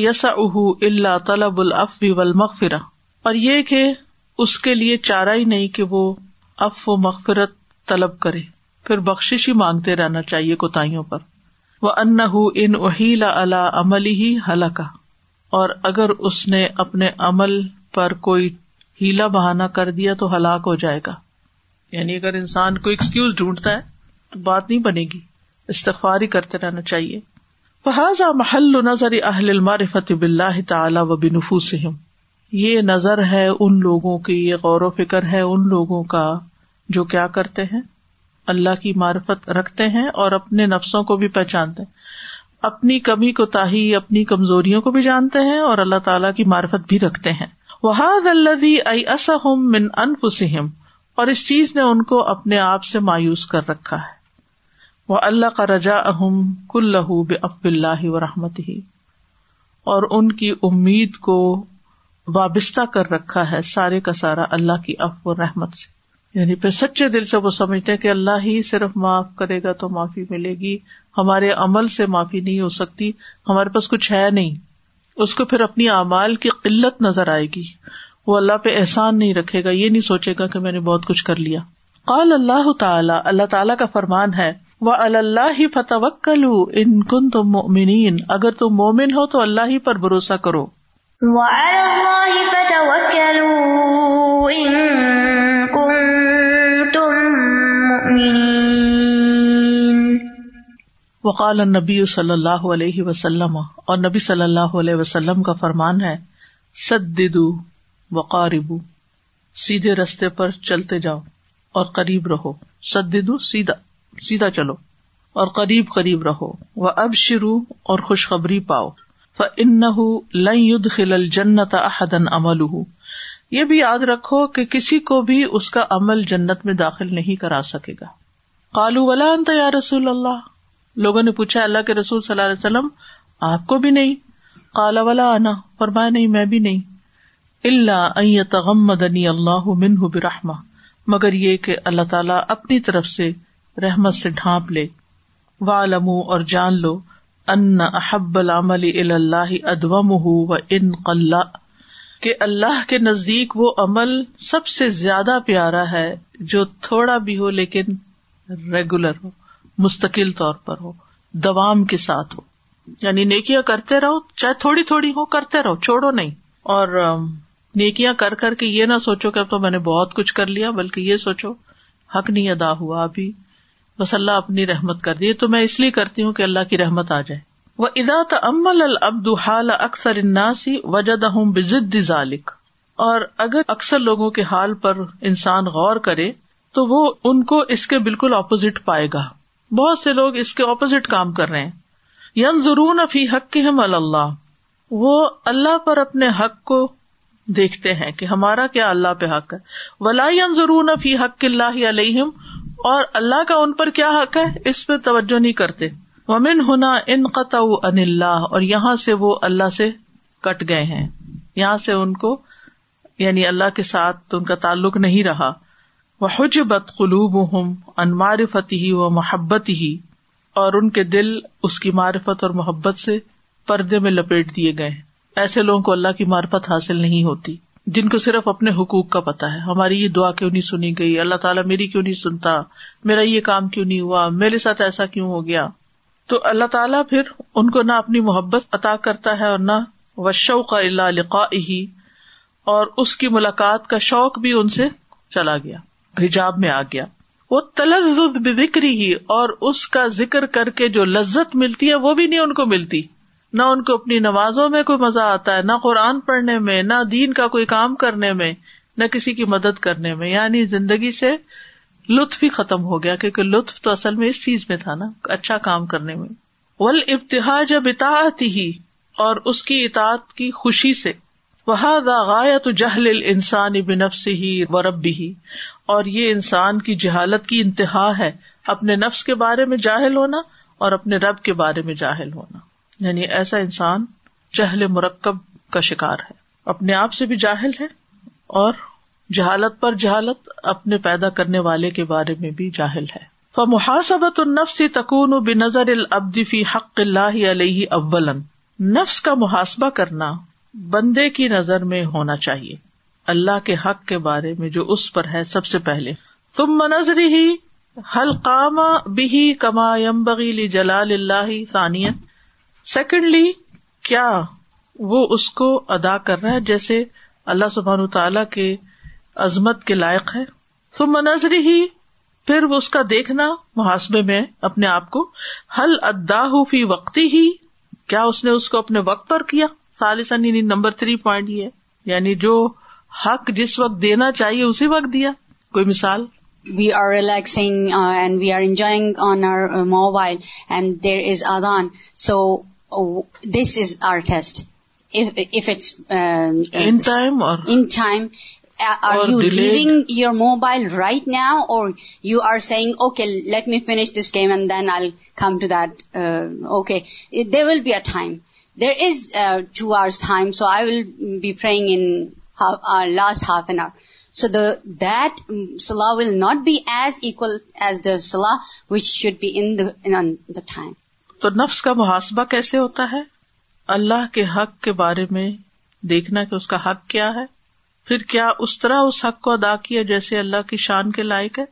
یس اہ اللہ طلب الافل مغفرا اور یہ کہ اس کے لیے چارہ ہی نہیں کہ وہ اف و مغفرت طلب کرے پھر بخش ہی مانگتے رہنا چاہیے کوتاوں پر وہ ان ان اہیلا اللہ عمل ہی ہلاکا اور اگر اس نے اپنے عمل پر کوئی ہیلا بہانا کر دیا تو ہلاک ہو جائے گا یعنی اگر انسان کو ایکسکیوز ڈھونڈتا ہے تو بات نہیں بنے گی ہی کرتے رہنا چاہیے محل نظر اہل المعرفت باللہ بلّہ و بنفوسہم یہ نظر ہے ان لوگوں کی یہ غور و فکر ہے ان لوگوں کا جو کیا کرتے ہیں اللہ کی معرفت رکھتے ہیں اور اپنے نفسوں کو بھی پہچانتے ہیں اپنی کمی کو تاہی اپنی کمزوریوں کو بھی جانتے ہیں اور اللہ تعالیٰ کی معرفت بھی رکھتے ہیں وہاد اللہ من انفسم اور اس چیز نے ان کو اپنے آپ سے مایوس کر رکھا ہے وہ اللہ کا رجا اہم کلو اللہ و رحمت ہی اور ان کی امید کو وابستہ کر رکھا ہے سارے کا سارا اللہ کی اف و رحمت سے یعنی پھر سچے دل سے وہ سمجھتے کہ اللہ ہی صرف معاف کرے گا تو معافی ملے گی ہمارے عمل سے معافی نہیں ہو سکتی ہمارے پاس کچھ ہے نہیں اس کو پھر اپنی اعمال کی قلت نظر آئے گی وہ اللہ پہ احسان نہیں رکھے گا یہ نہیں سوچے گا کہ میں نے بہت کچھ کر لیا قال اللہ تعالیٰ اللہ تعالیٰ کا فرمان ہے وہ اللہ ہیوکلو ان کن تم مومنین اگر تم مومن ہو تو اللہ ہی پر بھروسہ کرو وقال نبی صلی اللہ علیہ وسلم اور نبی صلی اللہ علیہ وسلم کا فرمان ہے سدو وقاربو سیدھے رستے پر چلتے جاؤ اور قریب رہو سدو سیدھا سیدھا چلو اور قریب قریب رہو وہ اب شروع اور خوشخبری پاؤ خل پاؤن احدن عمل یہ بھی یاد رکھو کہ کسی کو بھی اس کا عمل جنت میں داخل نہیں کرا سکے گا کالو ولا انت یا رسول اللہ لوگوں نے پوچھا اللہ کے رسول صلی اللہ علیہ وسلم آپ کو بھی نہیں کالا ولا آنا فرمایا نہیں میں بھی نہیں اللہ تغم تمدنی اللہ منہ برہما مگر یہ کہ اللہ تعالیٰ اپنی طرف سے رحمت سے ڈھانپ لے والوں اور جان لو ان احب العمل الا و ان قلع کے اللہ کے نزدیک وہ عمل سب سے زیادہ پیارا ہے جو تھوڑا بھی ہو لیکن ریگولر ہو مستقل طور پر ہو دوام کے ساتھ ہو یعنی نیکیاں کرتے رہو چاہے تھوڑی تھوڑی ہو کرتے رہو چھوڑو نہیں اور نیکیاں کر کر کے یہ نہ سوچو کہ اب تو میں نے بہت کچھ کر لیا بلکہ یہ سوچو حق نہیں ادا ہوا ابھی بس اللہ اپنی رحمت کر دیے تو میں اس لیے کرتی ہوں کہ اللہ کی رحمت آ جائے وہ ادا العبد البد اکثر اناسی وجد ہوں بزد ذالک اور اگر اکثر لوگوں کے حال پر انسان غور کرے تو وہ ان کو اس کے بالکل اپوزٹ پائے گا بہت سے لوگ اس کے اپوزٹ کام کر رہے ہیں یون ضرون افی حق ہم اللہ وہ اللہ پر اپنے حق کو دیکھتے ہیں کہ ہمارا کیا اللہ پہ حق ہے ولا ولان ضرون فی حق اللہ علیہم اور اللہ کا ان پر کیا حق ہے اس پہ توجہ نہیں کرتے ومن ہونا ان قطع ان اللہ اور یہاں سے وہ اللہ سے کٹ گئے ہیں یہاں سے ان کو یعنی اللہ کے ساتھ ان کا تعلق نہیں رہا وہ حج بت قلوب معرفت ہی و محبت ہی اور ان کے دل اس کی معرفت اور محبت سے پردے میں لپیٹ دیے گئے ایسے لوگوں کو اللہ کی معرفت حاصل نہیں ہوتی جن کو صرف اپنے حقوق کا پتا ہے ہماری یہ دعا کیوں نہیں سنی گئی اللہ تعالیٰ میری کیوں نہیں سنتا میرا یہ کام کیوں نہیں ہوا میرے ساتھ ایسا کیوں ہو گیا تو اللہ تعالیٰ پھر ان کو نہ اپنی محبت عطا کرتا ہے اور نہ وشو کا اللہ لقا ہی اور اس کی ملاقات کا شوق بھی ان سے چلا گیا حجاب میں آ گیا وہ تلز بکری ہی اور اس کا ذکر کر کے جو لذت ملتی ہے وہ بھی نہیں ان کو ملتی نہ ان کو اپنی نمازوں میں کوئی مزہ آتا ہے نہ قرآن پڑھنے میں نہ دین کا کوئی کام کرنے میں نہ کسی کی مدد کرنے میں یعنی زندگی سے لطف ہی ختم ہو گیا کیونکہ لطف تو اصل میں اس چیز میں تھا نا اچھا کام کرنے میں ول ابتہا جب اتاہ ہی اور اس کی اطاعت کی خوشی سے وہ داغا یا تو جہل انسان سے ہی اور رب بھی ہی اور یہ انسان کی جہالت کی انتہا ہے اپنے نفس کے بارے میں جاہل ہونا اور اپنے رب کے بارے میں جاہل ہونا یعنی ایسا انسان چہل مرکب کا شکار ہے اپنے آپ سے بھی جاہل ہے اور جہالت پر جہالت اپنے پیدا کرنے والے کے بارے میں بھی جاہل ہے ف النفس النفس بے نظر العبدی حق اللہ علیہ اول نفس کا محاسبہ کرنا بندے کی نظر میں ہونا چاہیے اللہ کے حق کے بارے میں جو اس پر ہے سب سے پہلے تم منظری ہی حلقام بہی کما یمبغیلی جلال اللہ ثانیہ سیکنڈلی کیا وہ اس کو ادا کر رہا ہے جیسے اللہ سبحان تعالی کے عظمت کے لائق ہے تو منظری ہی پھر اس کا دیکھنا محاسبے میں اپنے آپ کو حل ادا فی وقتی ہی کیا اس نے اس کو اپنے وقت پر کیا خالص یعنی نمبر تھری پوائنٹ یہ یعنی جو حق جس وقت دینا چاہیے اسی وقت دیا کوئی مثال we are relaxing and we are enjoying on our mobile and there is ادان so oh, this is our test. If it's uh, in time, uh, are you delayed. Leaving your mobile right now, or you are saying, okay, let me finish this game and then I'll come to that. Uh, there will be a time. There is 2 hours time, so I will be praying in last half an hour. So that mm, salah will not be as equal as the salah which should be in the time. تو نفس کا محاسبہ کیسے ہوتا ہے اللہ کے حق کے بارے میں دیکھنا کہ اس کا حق کیا ہے پھر کیا اس طرح اس حق کو ادا کیا جیسے اللہ کی شان کے لائق ہے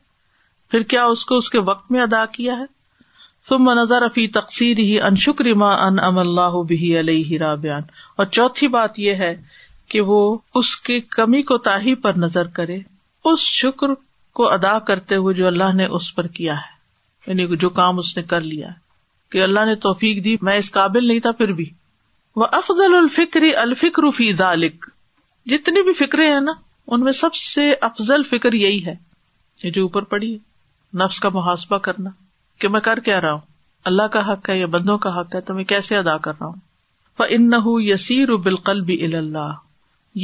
پھر کیا اس کو اس کے وقت میں ادا کیا ہے تم منظر فی ہی ان شکریما بھی علیہ ہرا بیان اور چوتھی بات یہ ہے کہ وہ اس کی کمی کو تاہی پر نظر کرے اس شکر کو ادا کرتے ہوئے جو اللہ نے اس پر کیا ہے یعنی جو کام اس نے کر لیا ہے کہ اللہ نے توفیق دی میں اس قابل نہیں تھا پھر بھی وہ افضل الفکر الفکر جتنی بھی فکرے ہیں نا ان میں سب سے افضل فکر یہی ہے یہ جو اوپر پڑی ہے نفس کا محاسبہ کرنا کہ میں کر کیا رہا ہوں اللہ کا حق ہے یا بندوں کا حق ہے تو میں کیسے ادا کر رہا ہوں یسیر بالقل بھی اللہ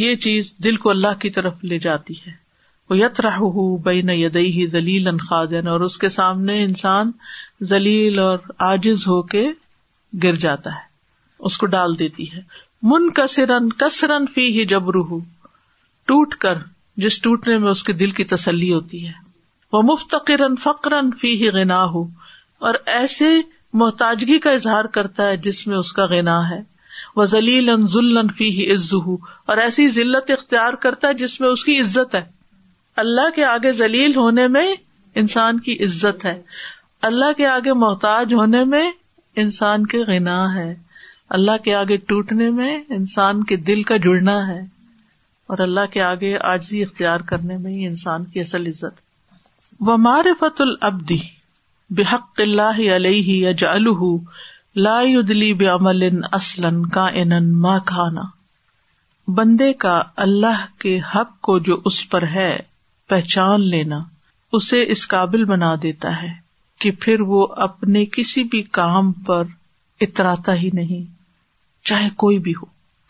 یہ چیز دل کو اللہ کی طرف لے جاتی ہے وہ یت ہی دلیل انخن اور اس کے سامنے انسان ذلیل اور آجز ہو کے گر جاتا ہے اس کو ڈال دیتی ہے من کسرن کسرن فی ہی جب روح ٹوٹ کر جس ٹوٹنے میں اس کے دل کی تسلی ہوتی ہے وہ مفت فقرن فی ہی گنا ہو اور ایسے محتاجگی کا اظہار کرتا ہے جس میں اس کا گنا ہے وہ ذلیل ذلن فی ہی عز اور ایسی ذلت اختیار کرتا ہے جس میں اس کی عزت ہے اللہ کے آگے ذلیل ہونے میں انسان کی عزت ہے اللہ کے آگے محتاج ہونے میں انسان کے غنا ہے اللہ کے آگے ٹوٹنے میں انسان کے دل کا جڑنا ہے اور اللہ کے آگے آجی اختیار کرنے میں ہی انسان کی اصل عزت و مار فت بحق اللہ علیہ یا لا دلی بعمل اصلا کا ما کھانا بندے کا اللہ کے حق کو جو اس پر ہے پہچان لینا اسے اس قابل بنا دیتا ہے کہ پھر وہ اپنے کسی بھی کام پر اتراتا ہی نہیں چاہے کوئی بھی ہو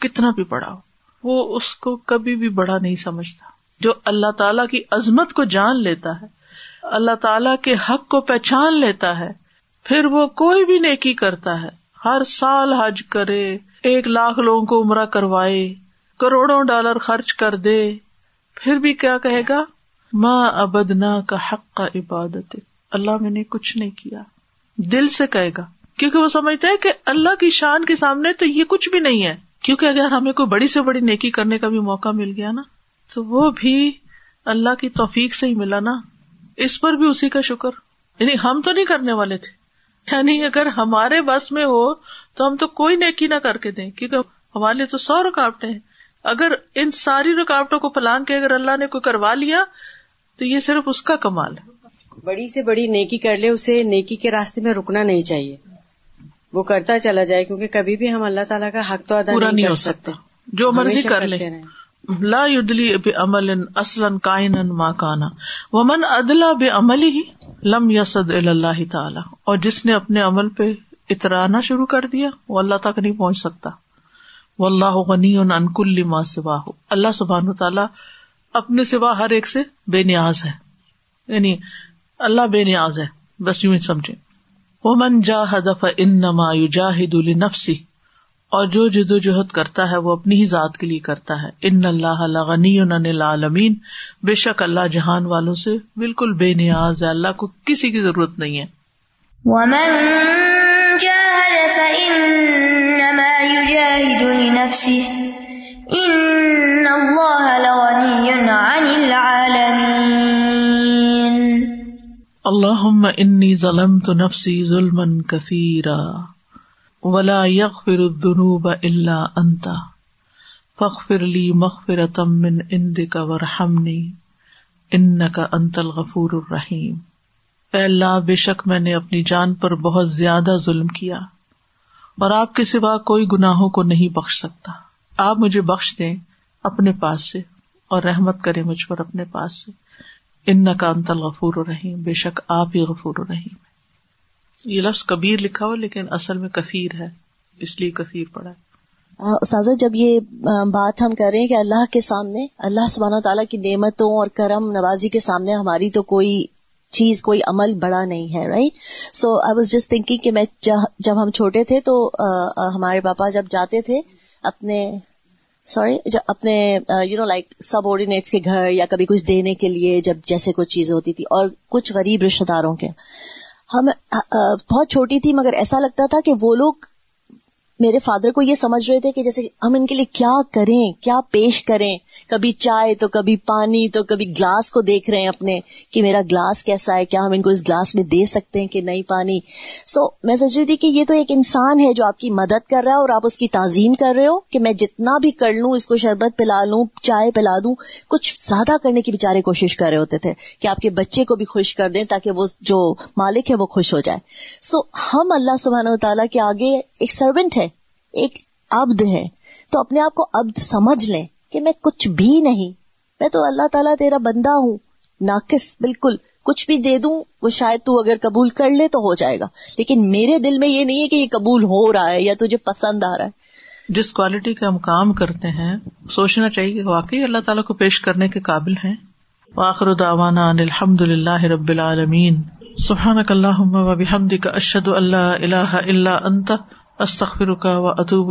کتنا بھی بڑا ہو وہ اس کو کبھی بھی بڑا نہیں سمجھتا جو اللہ تعالیٰ کی عظمت کو جان لیتا ہے اللہ تعالی کے حق کو پہچان لیتا ہے پھر وہ کوئی بھی نیکی کرتا ہے ہر سال حج کرے ایک لاکھ لوگوں کو عمرہ کروائے کروڑوں ڈالر خرچ کر دے پھر بھی کیا کہے گا ماں ابدنا کا حق کا عبادت اللہ میں نے کچھ نہیں کیا دل سے کہے گا کیونکہ وہ سمجھتے ہیں کہ اللہ کی شان کے سامنے تو یہ کچھ بھی نہیں ہے کیونکہ اگر ہمیں کوئی بڑی سے بڑی نیکی کرنے کا بھی موقع مل گیا نا تو وہ بھی اللہ کی توفیق سے ہی ملا نا اس پر بھی اسی کا شکر یعنی ہم تو نہیں کرنے والے تھے یعنی اگر ہمارے بس میں ہو تو ہم تو کوئی نیکی نہ کر کے دیں کیونکہ ہمارے ہمارے تو سو رکاوٹیں ہیں اگر ان ساری رکاوٹوں کو پلان کے اگر اللہ نے کوئی کروا لیا تو یہ صرف اس کا کمال ہے بڑی سے بڑی نیکی کر لے اسے نیکی کے راستے میں رکنا نہیں چاہیے وہ کرتا چلا جائے کیونکہ کبھی بھی ہم اللہ تعالیٰ کا حق تو ادا پورا نہیں ہو سکتا جو مرضی کر لے لا یدلی بے بم اصلاً من ادلا بے عمل ہی لم یسد اللہ تعالیٰ اور جس نے اپنے عمل پہ اترانا شروع کر دیا وہ اللہ تک نہیں پہنچ سکتا وہ اللہ ان انکلی ماں سوا ہو اللہ سبحان تعالیٰ اپنے سوا ہر ایک سے بے نیاز ہے یعنی اللہ بے نیاز ہے بس یوں ہی سمجھے من جا ہدف ان نمایو جاہد الفسی اور جو جد و جہد کرتا ہے وہ اپنی ہی ذات کے لیے کرتا ہے ان اللہ غنی العالمین بے شک اللہ جہان والوں سے بالکل بے نیاز ہے اللہ کو کسی کی ضرورت نہیں ہے اللہ انی ظلم تو نفسی ظلم کثیر ولا یک فر الدنوب اللہ انتا فخ فرلی مخ فر تمن اند کا ورحمنی ان کا انت الغفور الرحیم اے اللہ بے شک میں نے اپنی جان پر بہت زیادہ ظلم کیا اور آپ کے سوا کوئی گناہوں کو نہیں بخش سکتا آپ مجھے بخش دیں اپنے پاس سے اور رحمت کرے مجھ پر اپنے پاس سے ان کا انت غفور الرحیم بے شک آپ ہی غفور الرحیم ہے یہ لفظ کبیر لکھا ہوا لیکن اصل میں کثیر ہے اس لیے کثیر پڑا ہے سازا جب یہ بات ہم کر رہے ہیں کہ اللہ کے سامنے اللہ سبحانہ تعالیٰ کی نعمتوں اور کرم نوازی کے سامنے ہماری تو کوئی چیز کوئی عمل بڑا نہیں ہے right so I was just thinking کہ میں جب ہم چھوٹے تھے تو ہمارے پاپا جب جاتے تھے اپنے سوری جب اپنے you know like subordinates کے گھر یا کبھی کچھ دینے کے لیے جب جیسے کوئی چیز ہوتی تھی اور کچھ غریب رشتے داروں کے ہم uh, uh, بہت چھوٹی تھی مگر ایسا لگتا تھا کہ وہ لوگ میرے فادر کو یہ سمجھ رہے تھے کہ جیسے ہم ان کے لیے کیا کریں کیا پیش کریں کبھی چائے تو کبھی پانی تو کبھی گلاس کو دیکھ رہے ہیں اپنے کہ میرا گلاس کیسا ہے کیا ہم ان کو اس گلاس میں دے سکتے ہیں کہ نہیں پانی سو so, میں سوچ رہی تھی کہ یہ تو ایک انسان ہے جو آپ کی مدد کر رہا ہے اور آپ اس کی تعظیم کر رہے ہو کہ میں جتنا بھی کر لوں اس کو شربت پلا لوں چائے پلا دوں کچھ زیادہ کرنے کی بےچارے کوشش کر رہے ہوتے تھے کہ آپ کے بچے کو بھی خوش کر دیں تاکہ وہ جو مالک ہے وہ خوش ہو جائے سو so, ہم اللہ سبحان و تعالیٰ کے آگے ایک سروینٹ ہے ایک ابد ہے تو اپنے آپ کو ابد سمجھ لیں کہ میں کچھ بھی نہیں میں تو اللہ تعالیٰ تیرا بندہ ہوں ناقص بالکل کچھ بھی دے دوں وہ شاید تو اگر قبول کر لے تو ہو جائے گا لیکن میرے دل میں یہ نہیں ہے کہ یہ قبول ہو رہا ہے یا تجھے پسند آ رہا ہے جس کوالٹی کا ہم کام کرتے ہیں سوچنا چاہیے کہ واقعی اللہ تعالیٰ کو پیش کرنے کے قابل ہیں داوانا الحمد للہ رب العالمین سبحان اللہ اللہ اللہ اللہ اشد انت استخر رکا و اطوب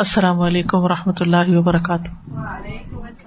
السلام علیکم و رحمۃ اللہ وبرکاتہ